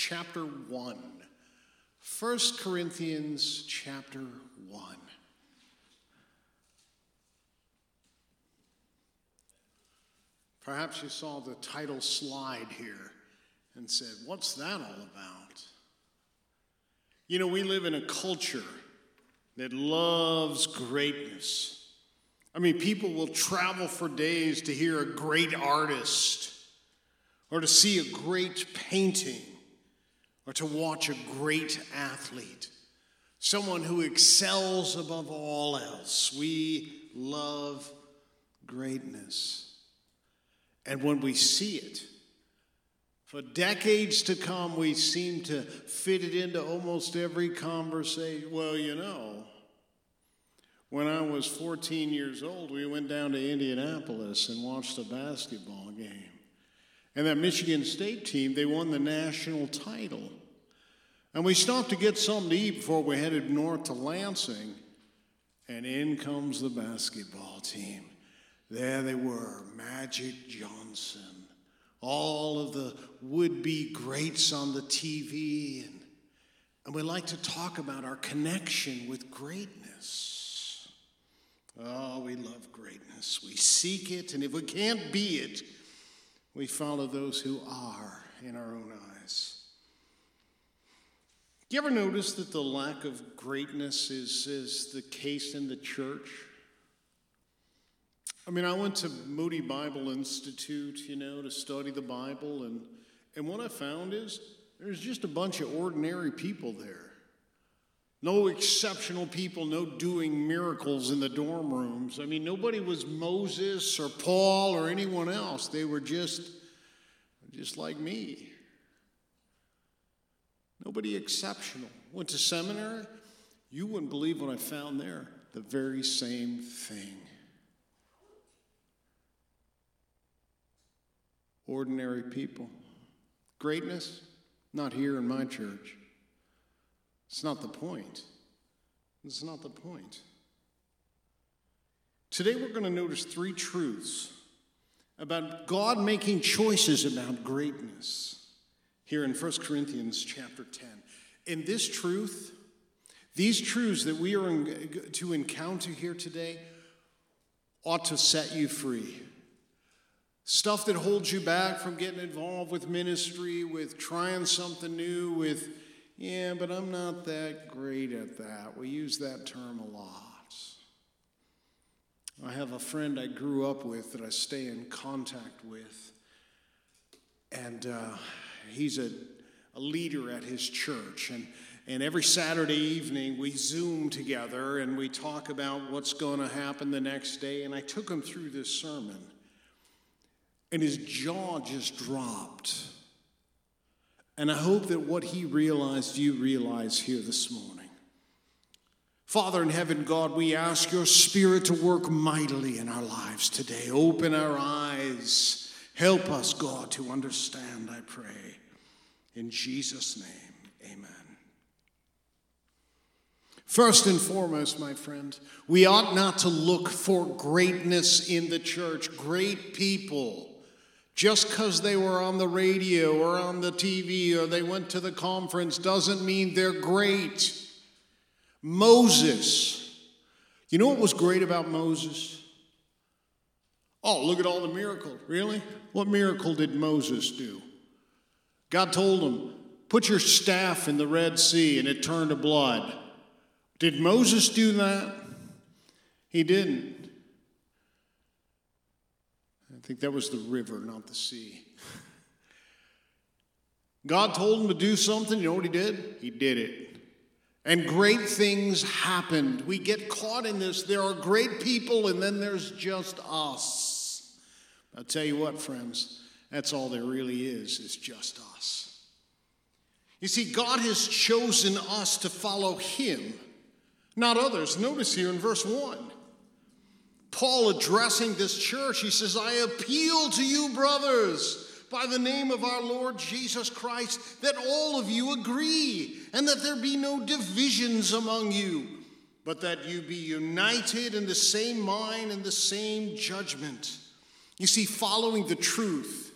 chapter 1. 1 Corinthians chapter 1. Perhaps you saw the title slide here and said, What's that all about? You know, we live in a culture that loves greatness. I mean, people will travel for days to hear a great artist or to see a great painting or to watch a great athlete, someone who excels above all else. We love greatness. And when we see it, for decades to come, we seem to fit it into almost every conversation. Well, you know, when I was 14 years old, we went down to Indianapolis and watched a basketball game. And that Michigan State team, they won the national title. And we stopped to get something to eat before we headed north to Lansing. And in comes the basketball team. There they were Magic Johnson, all of the would be greats on the TV. And, and we like to talk about our connection with greatness. Oh, we love greatness. We seek it, and if we can't be it, we follow those who are in our own eyes. Do you ever notice that the lack of greatness is, is the case in the church? I mean, I went to Moody Bible Institute, you know, to study the Bible, and, and what I found is there's just a bunch of ordinary people there. No exceptional people, no doing miracles in the dorm rooms. I mean, nobody was Moses or Paul or anyone else. They were just, just like me. Nobody exceptional. Went to seminary. You wouldn't believe what I found there. The very same thing. Ordinary people. Greatness, not here in my church. It's not the point. It's not the point. Today we're going to notice three truths about God making choices about greatness here in 1 Corinthians chapter 10. In this truth, these truths that we are to encounter here today ought to set you free. Stuff that holds you back from getting involved with ministry, with trying something new, with, yeah, but I'm not that great at that. We use that term a lot. I have a friend I grew up with that I stay in contact with. And uh, he's a, a leader at his church. And, and every Saturday evening, we Zoom together and we talk about what's going to happen the next day. And I took him through this sermon, and his jaw just dropped. And I hope that what he realized, you realize here this morning. Father in heaven, God, we ask your Spirit to work mightily in our lives today. Open our eyes Help us, God, to understand, I pray. In Jesus' name, amen. First and foremost, my friend, we ought not to look for greatness in the church, great people. Just because they were on the radio or on the TV or they went to the conference doesn't mean they're great. Moses, you know what was great about Moses? Oh, look at all the miracles. Really? What miracle did Moses do? God told him, Put your staff in the Red Sea and it turned to blood. Did Moses do that? He didn't. I think that was the river, not the sea. God told him to do something. You know what he did? He did it. And great things happened. We get caught in this. There are great people, and then there's just us. I'll tell you what, friends, that's all there really is, is just us. You see, God has chosen us to follow Him, not others. Notice here in verse 1. Paul addressing this church, he says, I appeal to you, brothers, by the name of our Lord Jesus Christ, that all of you agree, and that there be no divisions among you, but that you be united in the same mind and the same judgment. You see, following the truth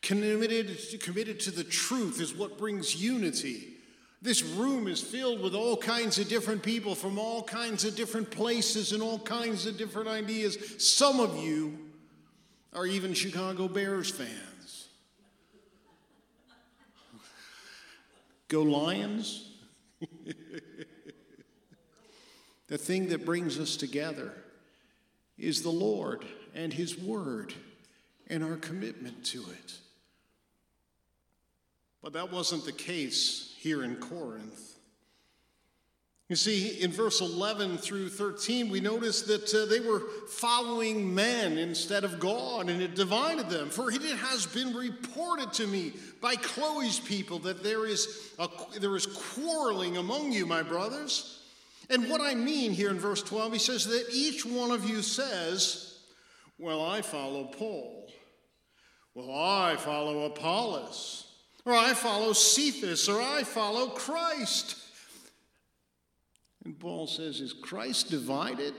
Committed, committed to the truth is what brings unity. This room is filled with all kinds of different people from all kinds of different places and all kinds of different ideas. Some of you are even Chicago Bears fans. Go Lions! the thing that brings us together is the Lord and His Word and our commitment to it. But that wasn't the case here in Corinth. You see, in verse 11 through 13, we notice that uh, they were following men instead of God, and it divided them. For it has been reported to me by Chloe's people that there is, a, there is quarreling among you, my brothers. And what I mean here in verse 12, he says that each one of you says, Well, I follow Paul. Well, I follow Apollos or I follow Cephas, or I follow Christ. And Paul says, Is Christ divided?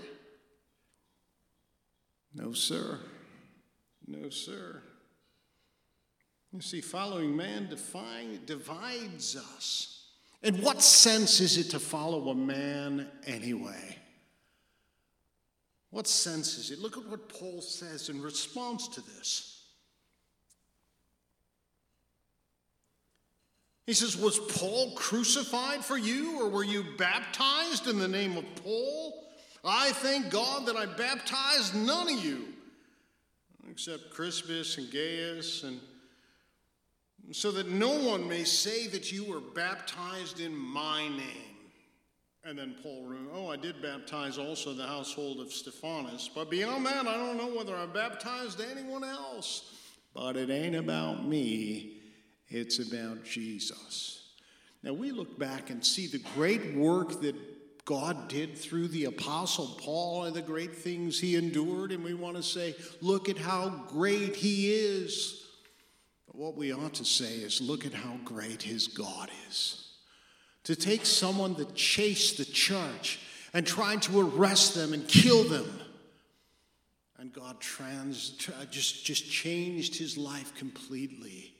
No, sir. No, sir. You see, following man define, divides us. In what sense is it to follow a man anyway? What sense is it? Look at what Paul says in response to this. He says, Was Paul crucified for you, or were you baptized in the name of Paul? I thank God that I baptized none of you, except Crispus and Gaius, and so that no one may say that you were baptized in my name. And then Paul, wrote, oh, I did baptize also the household of Stephanas. But beyond that, I don't know whether I baptized anyone else. But it ain't about me. It's about Jesus. Now we look back and see the great work that God did through the Apostle Paul and the great things he endured, and we want to say, look at how great he is. What we ought to say is, look at how great his God is. To take someone that chased the church and tried to arrest them and kill them. And God trans, uh, just, just changed his life completely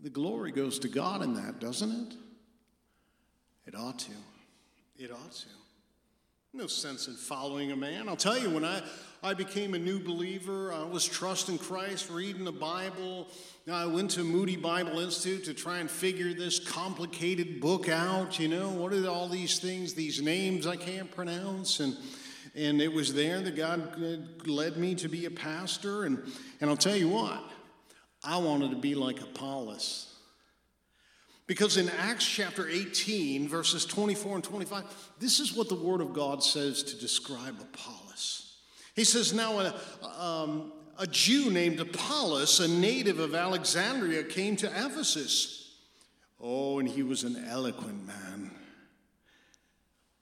the glory goes to God in that, doesn't it? It ought to. It ought to. No sense in following a man. I'll tell you, when I, I became a new believer, I was trusting Christ, reading the Bible. I went to Moody Bible Institute to try and figure this complicated book out. You know, what are all these things, these names I can't pronounce? And, and it was there that God uh, led me to be a pastor. And, and I'll tell you what, I wanted to be like Apollos. Because in Acts chapter 18, verses 24 and 25, this is what the Word of God says to describe Apollos. He says, Now a, um, a Jew named Apollos, a native of Alexandria, came to Ephesus. Oh, and he was an eloquent man,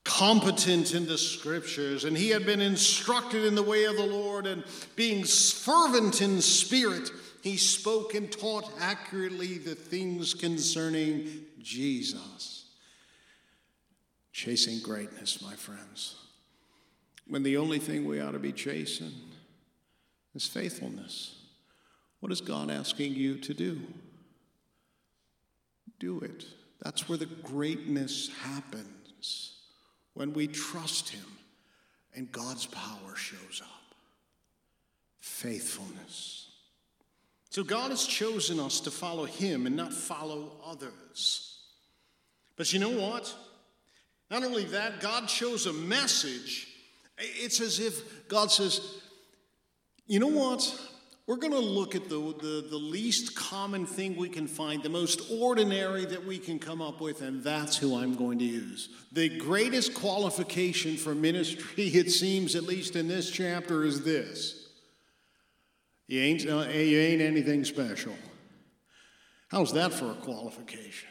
competent in the scriptures, and he had been instructed in the way of the Lord, and being fervent in spirit he spoke and taught accurately the things concerning Jesus. Chasing greatness, my friends. When the only thing we ought to be chasing is faithfulness. What is God asking you to do? Do it. That's where the greatness happens. When we trust Him and God's power shows up. Faithfulness. So God has chosen us to follow Him and not follow others. But you know what? Not only that, God chose a message. It's as if God says, you know what? We're going to look at the, the, the, least common thing we can find, the most ordinary that we can come up with, and that's who I'm going to use. The greatest qualification for ministry, it seems, at least in this chapter, is this you ain't, uh, you ain't anything special. How's that for a qualification?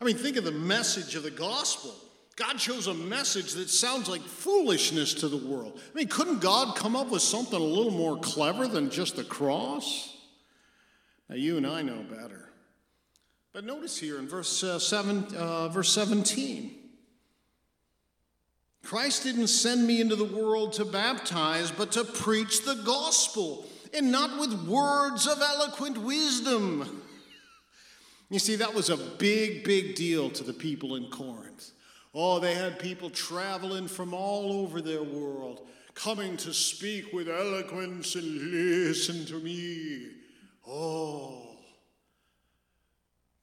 I mean, think of the message of the gospel. God chose a message that sounds like foolishness to the world. I mean, couldn't God come up with something a little more clever than just the cross? Now, you and I know better. But notice here in verse, uh, seven, uh, verse 17 Christ didn't send me into the world to baptize, but to preach the gospel and not with words of eloquent wisdom. You see, that was a big, big deal to the people in Corinth. Oh, they had people traveling from all over their world, coming to speak with eloquence and listen to me. Oh.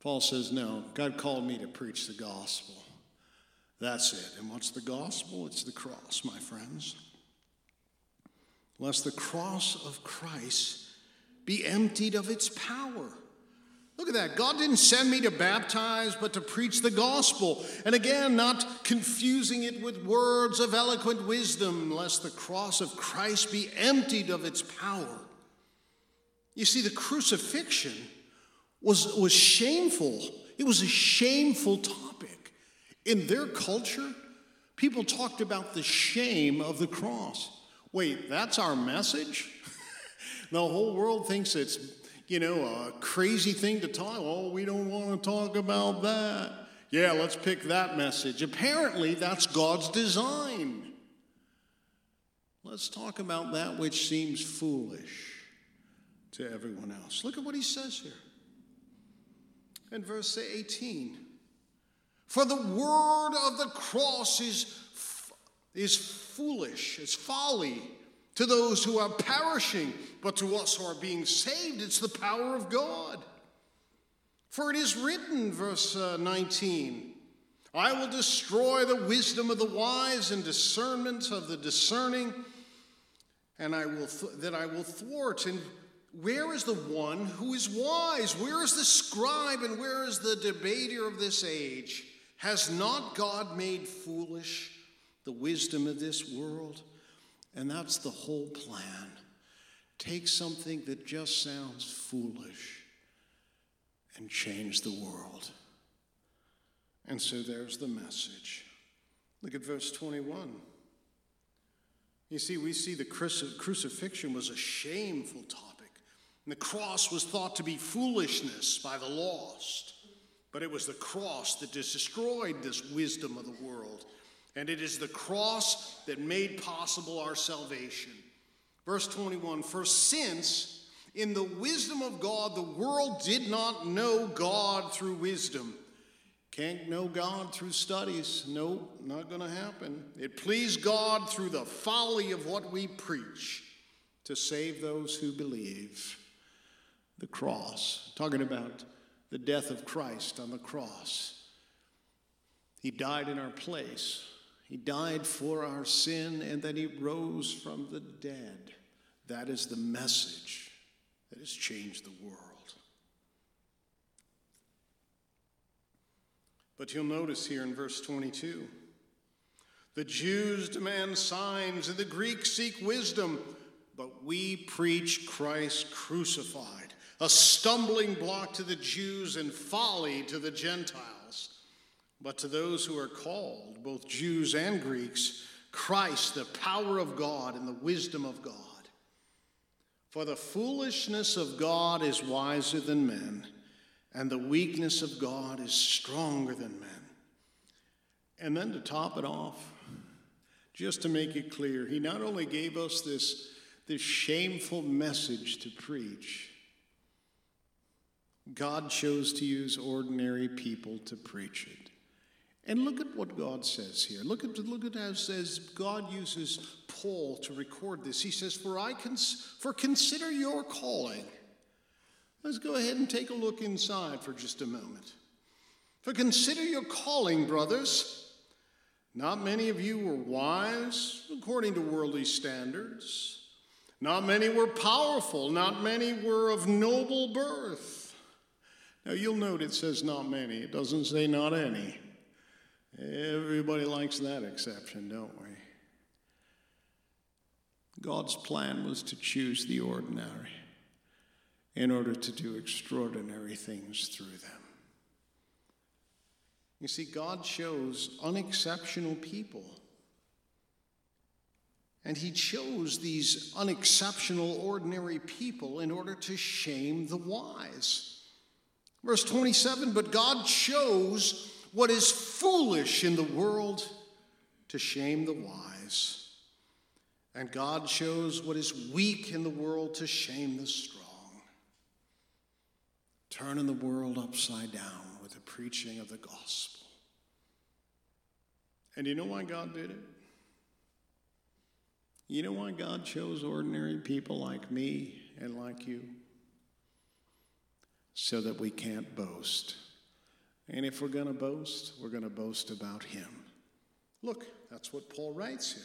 Paul says, No, God called me to preach the gospel. That's it. And what's the gospel? It's the cross, my friends. Lest the cross of Christ be emptied of its power. Look at that. God didn't send me to baptize, but to preach the gospel. And again, not confusing it with words of eloquent wisdom, lest the cross of Christ be emptied of its power. You see, the crucifixion was, was shameful. It was a shameful topic. In their culture, people talked about the shame of the cross. Wait, that's our message? the whole world thinks it's you know, a crazy thing to talk. Oh, we don't want to talk about that. Yeah, let's pick that message. Apparently, that's God's design. Let's talk about that which seems foolish to everyone else. Look at what he says here in verse 18. For the word of the cross is, is foolish, it's folly to those who are perishing, but to us who are being saved, it's the power of God. For it is written, verse uh, 19, I will destroy the wisdom of the wise and discernment of the discerning, and I will th- that I will thwart. And where is the one who is wise? Where is the scribe and where is the debater of this age? Has not God made foolish the wisdom of this world? And that's the whole plan. Take something that just sounds foolish and change the world. And so there's the message. Look at verse 21. You see, we see the crucifixion was a shameful topic. And the cross was thought to be foolishness by the lost. But it was the cross that destroyed this wisdom of the world and it is the cross that made possible our salvation. Verse 21 For since in the wisdom of God the world did not know God through wisdom, can't know God through studies. No, not going to happen. It pleased God through the folly of what we preach to save those who believe. The cross, talking about the death of Christ on the cross. He died in our place he died for our sin and then he rose from the dead. That is the message that has changed the world. But you'll notice here in verse 22 the Jews demand signs and the Greeks seek wisdom, but we preach Christ crucified, a stumbling block to the Jews and folly to the Gentiles. But to those who are called, both Jews and Greeks, Christ, the power of God and the wisdom of God. For the foolishness of God is wiser than men, and the weakness of God is stronger than men. And then to top it off, just to make it clear, he not only gave us this, this shameful message to preach, God chose to use ordinary people to preach it. And look at what God says here. Look at, look at how says God uses Paul to record this. He says, For I cons- for consider your calling. Let's go ahead and take a look inside for just a moment. For consider your calling, brothers. Not many of you were wise according to worldly standards. Not many were powerful. Not many were of noble birth. Now you'll note it says not many, it doesn't say not any. Everybody likes that exception, don't we? God's plan was to choose the ordinary in order to do extraordinary things through them. You see, God chose unexceptional people. And he chose these unexceptional, ordinary people in order to shame the wise. Verse 27 But God chose what is foolish in the world to shame the wise. And God shows what is weak in the world to shame the strong. Turning the world upside down with the preaching of the gospel. And you know why God did it? You know why God chose ordinary people like me and like you? So that we can't boast. And if we're going to boast, we're going to boast about Him. Look, that's what Paul writes here.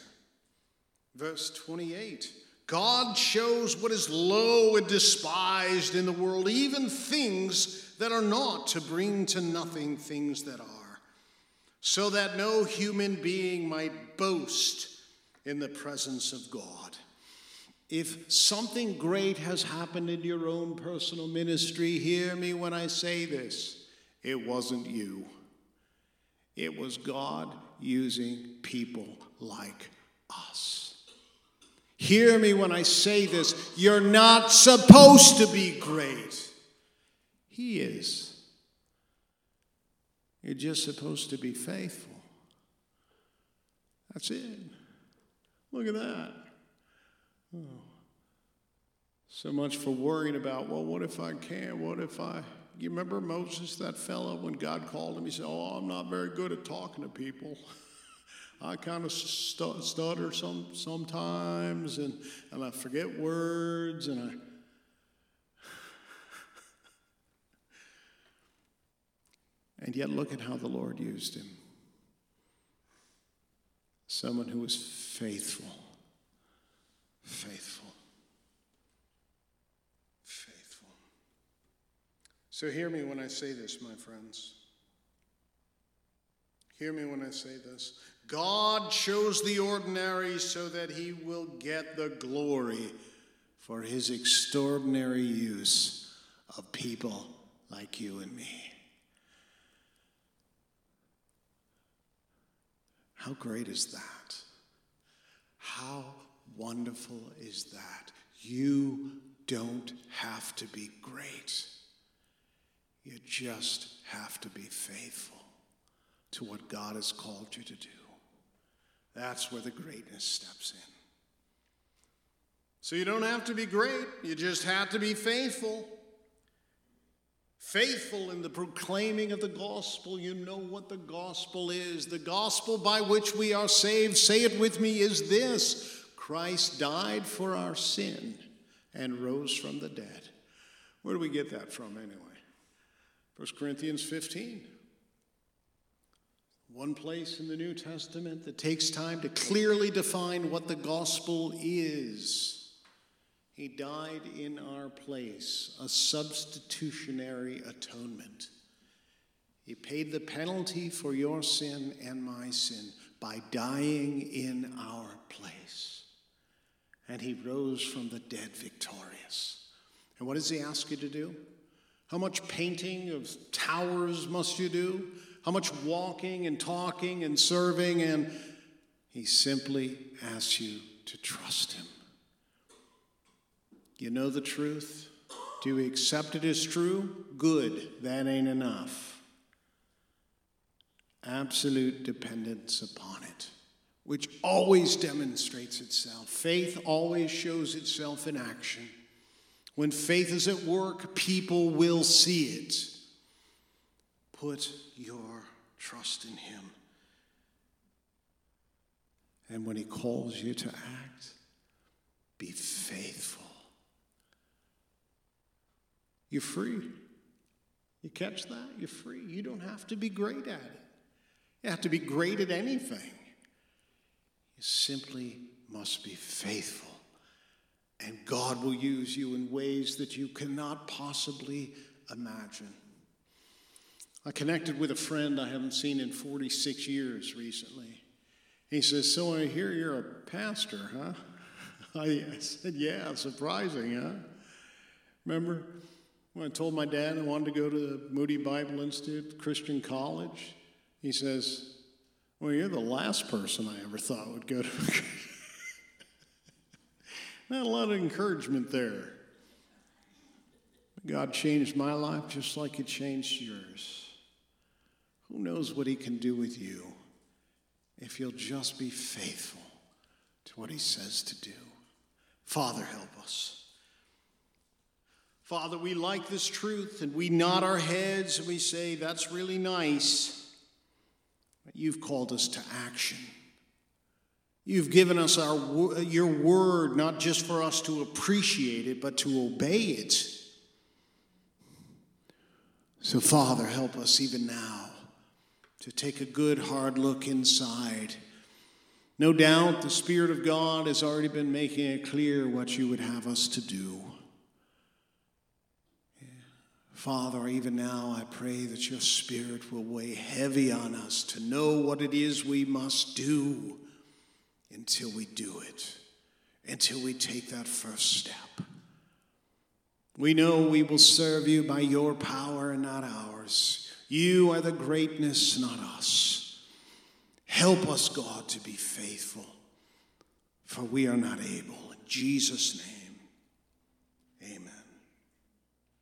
Verse 28 God shows what is low and despised in the world, even things that are not, to bring to nothing things that are, so that no human being might boast in the presence of God. If something great has happened in your own personal ministry, hear me when I say this it wasn't you, it was God using people like us. Hear me when I say this. You're not supposed to be great. He is. You're just supposed to be faithful. That's it. Look at that. Oh. So much for worrying about, well, what if I can't? What if I. You remember Moses, that fellow, when God called him? He said, Oh, I'm not very good at talking to people. I kind of stutter some, sometimes and, and I forget words and I. and yet, look at how the Lord used him. Someone who was faithful. Faithful. Faithful. So, hear me when I say this, my friends. Hear me when I say this. God chose the ordinary so that he will get the glory for his extraordinary use of people like you and me. How great is that? How wonderful is that? You don't have to be great. You just have to be faithful to what God has called you to do. That's where the greatness steps in. So you don't have to be great, you just have to be faithful. Faithful in the proclaiming of the gospel. You know what the gospel is. The gospel by which we are saved, say it with me, is this Christ died for our sin and rose from the dead. Where do we get that from anyway? 1 Corinthians 15. One place in the New Testament that takes time to clearly define what the gospel is. He died in our place, a substitutionary atonement. He paid the penalty for your sin and my sin by dying in our place. And he rose from the dead victorious. And what does he ask you to do? How much painting of towers must you do? how much walking and talking and serving, and he simply asks you to trust him. You know the truth? Do you accept it as true? Good. That ain't enough. Absolute dependence upon it, which always demonstrates itself. Faith always shows itself in action. When faith is at work, people will see it. Put your trust in Him. And when He calls you to act, be faithful. You're free. You catch that? You're free. You don't have to be great at it. You have to be great at anything. You simply must be faithful. And God will use you in ways that you cannot possibly imagine. I connected with a friend I haven't seen in 46 years recently. He says, So I hear you're a pastor, huh? I said, Yeah, surprising, huh? Remember when I told my dad I wanted to go to the Moody Bible Institute, Christian college? He says, Well, you're the last person I ever thought would go to. Not a lot of encouragement there. God changed my life just like He changed yours. Who knows what He can do with you if you'll just be faithful to what He says to do. Father, help us. Father, we like this truth and we nod our heads and we say, That's really nice. But you've called us to action. You've given us our, your word not just for us to appreciate it, but to obey it. So, Father, help us even now to take a good hard look inside. No doubt the Spirit of God has already been making it clear what you would have us to do. Father, even now I pray that your Spirit will weigh heavy on us to know what it is we must do until we do it, until we take that first step. We know we will serve you by your power and not ours. You are the greatness, not us. Help us, God, to be faithful, for we are not able. In Jesus' name.